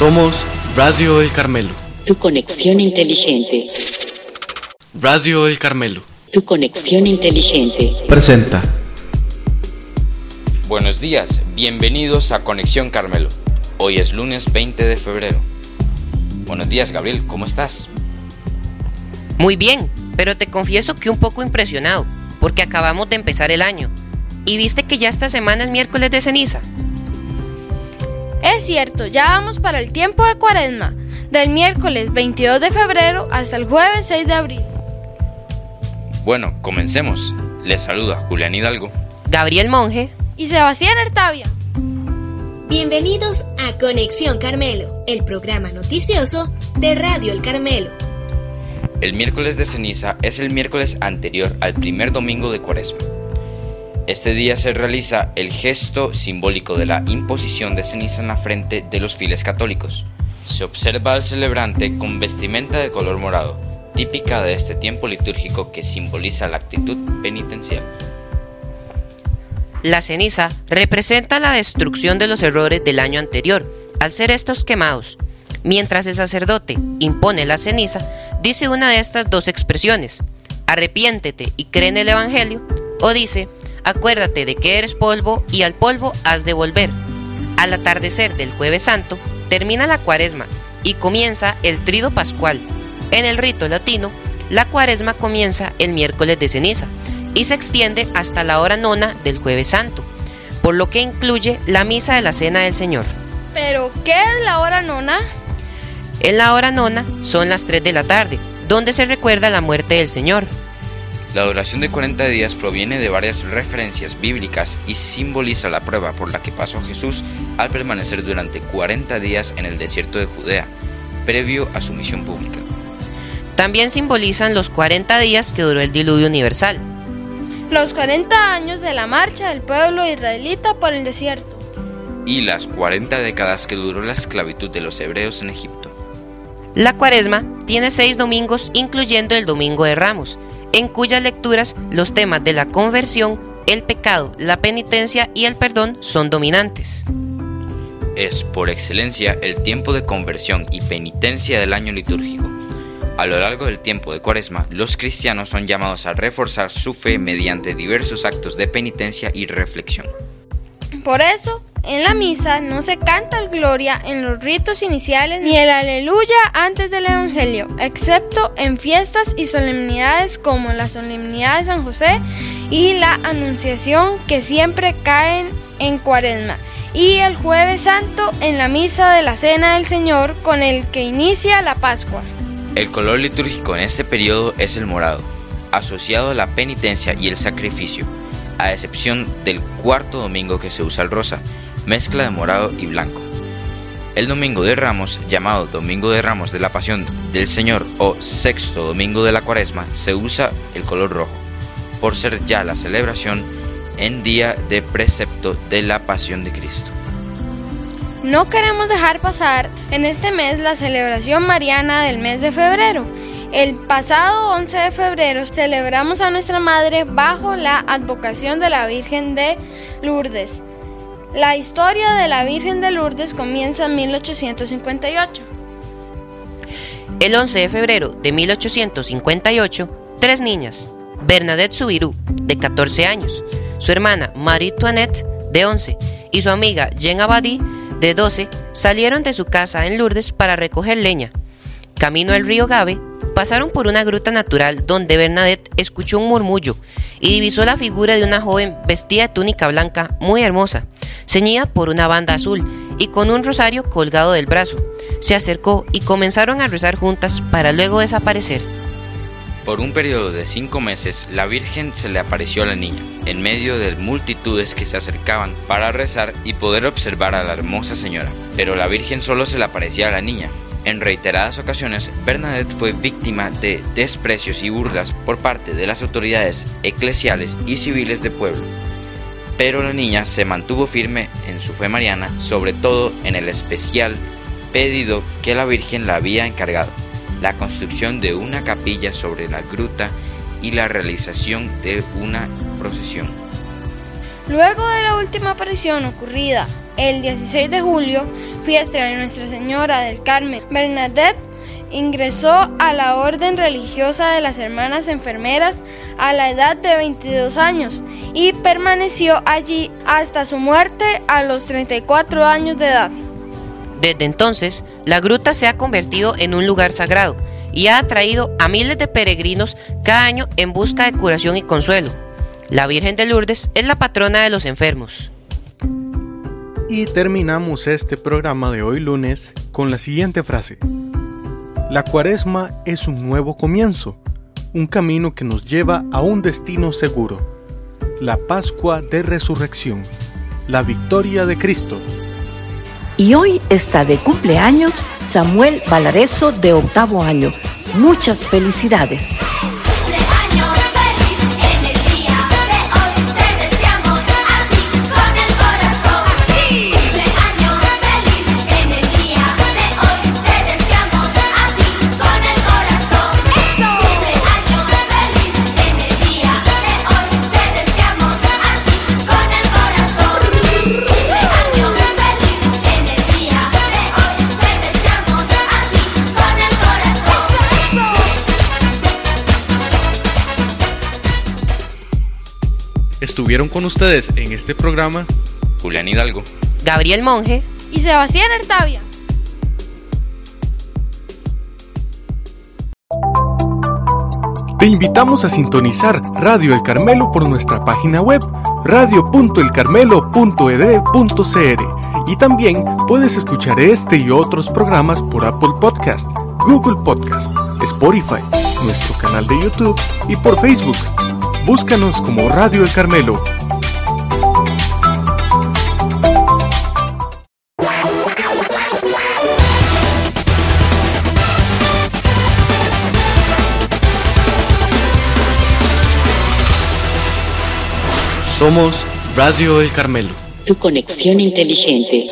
Somos Radio El Carmelo. Tu conexión inteligente. Radio El Carmelo. Tu conexión inteligente. Presenta. Buenos días, bienvenidos a Conexión Carmelo. Hoy es lunes 20 de febrero. Buenos días, Gabriel, ¿cómo estás? Muy bien, pero te confieso que un poco impresionado, porque acabamos de empezar el año. ¿Y viste que ya esta semana es miércoles de ceniza? Es cierto, ya vamos para el tiempo de cuaresma, del miércoles 22 de febrero hasta el jueves 6 de abril. Bueno, comencemos. Les saluda Julián Hidalgo. Gabriel Monge. Y Sebastián Artavia. Bienvenidos a Conexión Carmelo, el programa noticioso de Radio El Carmelo. El miércoles de ceniza es el miércoles anterior al primer domingo de cuaresma. Este día se realiza el gesto simbólico de la imposición de ceniza en la frente de los fieles católicos. Se observa al celebrante con vestimenta de color morado, típica de este tiempo litúrgico que simboliza la actitud penitencial. La ceniza representa la destrucción de los errores del año anterior, al ser estos quemados. Mientras el sacerdote impone la ceniza, dice una de estas dos expresiones, arrepiéntete y cree en el Evangelio, o dice, acuérdate de que eres polvo y al polvo has de volver. Al atardecer del jueves santo, termina la cuaresma y comienza el trido pascual. En el rito latino, la cuaresma comienza el miércoles de ceniza y se extiende hasta la hora nona del jueves santo, por lo que incluye la misa de la cena del Señor. ¿Pero qué es la hora nona? En la hora nona son las 3 de la tarde, donde se recuerda la muerte del Señor. La duración de 40 días proviene de varias referencias bíblicas y simboliza la prueba por la que pasó Jesús al permanecer durante 40 días en el desierto de Judea, previo a su misión pública. También simbolizan los 40 días que duró el diluvio universal. Los 40 años de la marcha del pueblo israelita por el desierto. Y las 40 décadas que duró la esclavitud de los hebreos en Egipto. La cuaresma tiene seis domingos incluyendo el Domingo de Ramos, en cuyas lecturas los temas de la conversión, el pecado, la penitencia y el perdón son dominantes. Es por excelencia el tiempo de conversión y penitencia del año litúrgico. A lo largo del tiempo de Cuaresma, los cristianos son llamados a reforzar su fe mediante diversos actos de penitencia y reflexión. Por eso, en la misa no se canta el gloria en los ritos iniciales ni el aleluya antes del Evangelio, excepto en fiestas y solemnidades como la solemnidad de San José y la Anunciación que siempre caen en Cuaresma, y el jueves santo en la misa de la Cena del Señor con el que inicia la Pascua. El color litúrgico en este periodo es el morado, asociado a la penitencia y el sacrificio, a excepción del cuarto domingo que se usa el rosa, mezcla de morado y blanco. El domingo de Ramos, llamado Domingo de Ramos de la Pasión del Señor o sexto domingo de la Cuaresma, se usa el color rojo, por ser ya la celebración en día de precepto de la Pasión de Cristo. No queremos dejar pasar en este mes la celebración mariana del mes de febrero. El pasado 11 de febrero celebramos a nuestra Madre bajo la advocación de la Virgen de Lourdes. La historia de la Virgen de Lourdes comienza en 1858. El 11 de febrero de 1858, tres niñas, Bernadette Subirú, de 14 años, su hermana Marie Toinette, de 11, y su amiga Jean Abadie, de 12, salieron de su casa en Lourdes para recoger leña. Camino al río Gave, pasaron por una gruta natural donde Bernadette escuchó un murmullo y divisó la figura de una joven vestida de túnica blanca muy hermosa, ceñida por una banda azul y con un rosario colgado del brazo. Se acercó y comenzaron a rezar juntas para luego desaparecer. Por un periodo de cinco meses, la Virgen se le apareció a la niña, en medio de multitudes que se acercaban para rezar y poder observar a la hermosa señora. Pero la Virgen solo se le aparecía a la niña. En reiteradas ocasiones, Bernadette fue víctima de desprecios y burlas por parte de las autoridades eclesiales y civiles del pueblo. Pero la niña se mantuvo firme en su fe mariana, sobre todo en el especial pedido que la Virgen la había encargado la construcción de una capilla sobre la gruta y la realización de una procesión. Luego de la última aparición ocurrida el 16 de julio, fiesta de Nuestra Señora del Carmen, Bernadette ingresó a la orden religiosa de las Hermanas Enfermeras a la edad de 22 años y permaneció allí hasta su muerte a los 34 años de edad. Desde entonces, la gruta se ha convertido en un lugar sagrado y ha atraído a miles de peregrinos cada año en busca de curación y consuelo. La Virgen de Lourdes es la patrona de los enfermos. Y terminamos este programa de hoy lunes con la siguiente frase. La cuaresma es un nuevo comienzo, un camino que nos lleva a un destino seguro. La Pascua de Resurrección, la victoria de Cristo. Y hoy está de cumpleaños Samuel Valareso de octavo año. Muchas felicidades. Estuvieron con ustedes en este programa Julián Hidalgo, Gabriel Monge Y Sebastián Artavia. Te invitamos a sintonizar Radio El Carmelo por nuestra página web radio.elcarmelo.ed.cr y también puedes escuchar este y otros programas por Apple Podcast, Google Podcast, Spotify, nuestro canal de YouTube y por Facebook. Búscanos como Radio El Carmelo. Somos Radio El Carmelo. Tu conexión inteligente.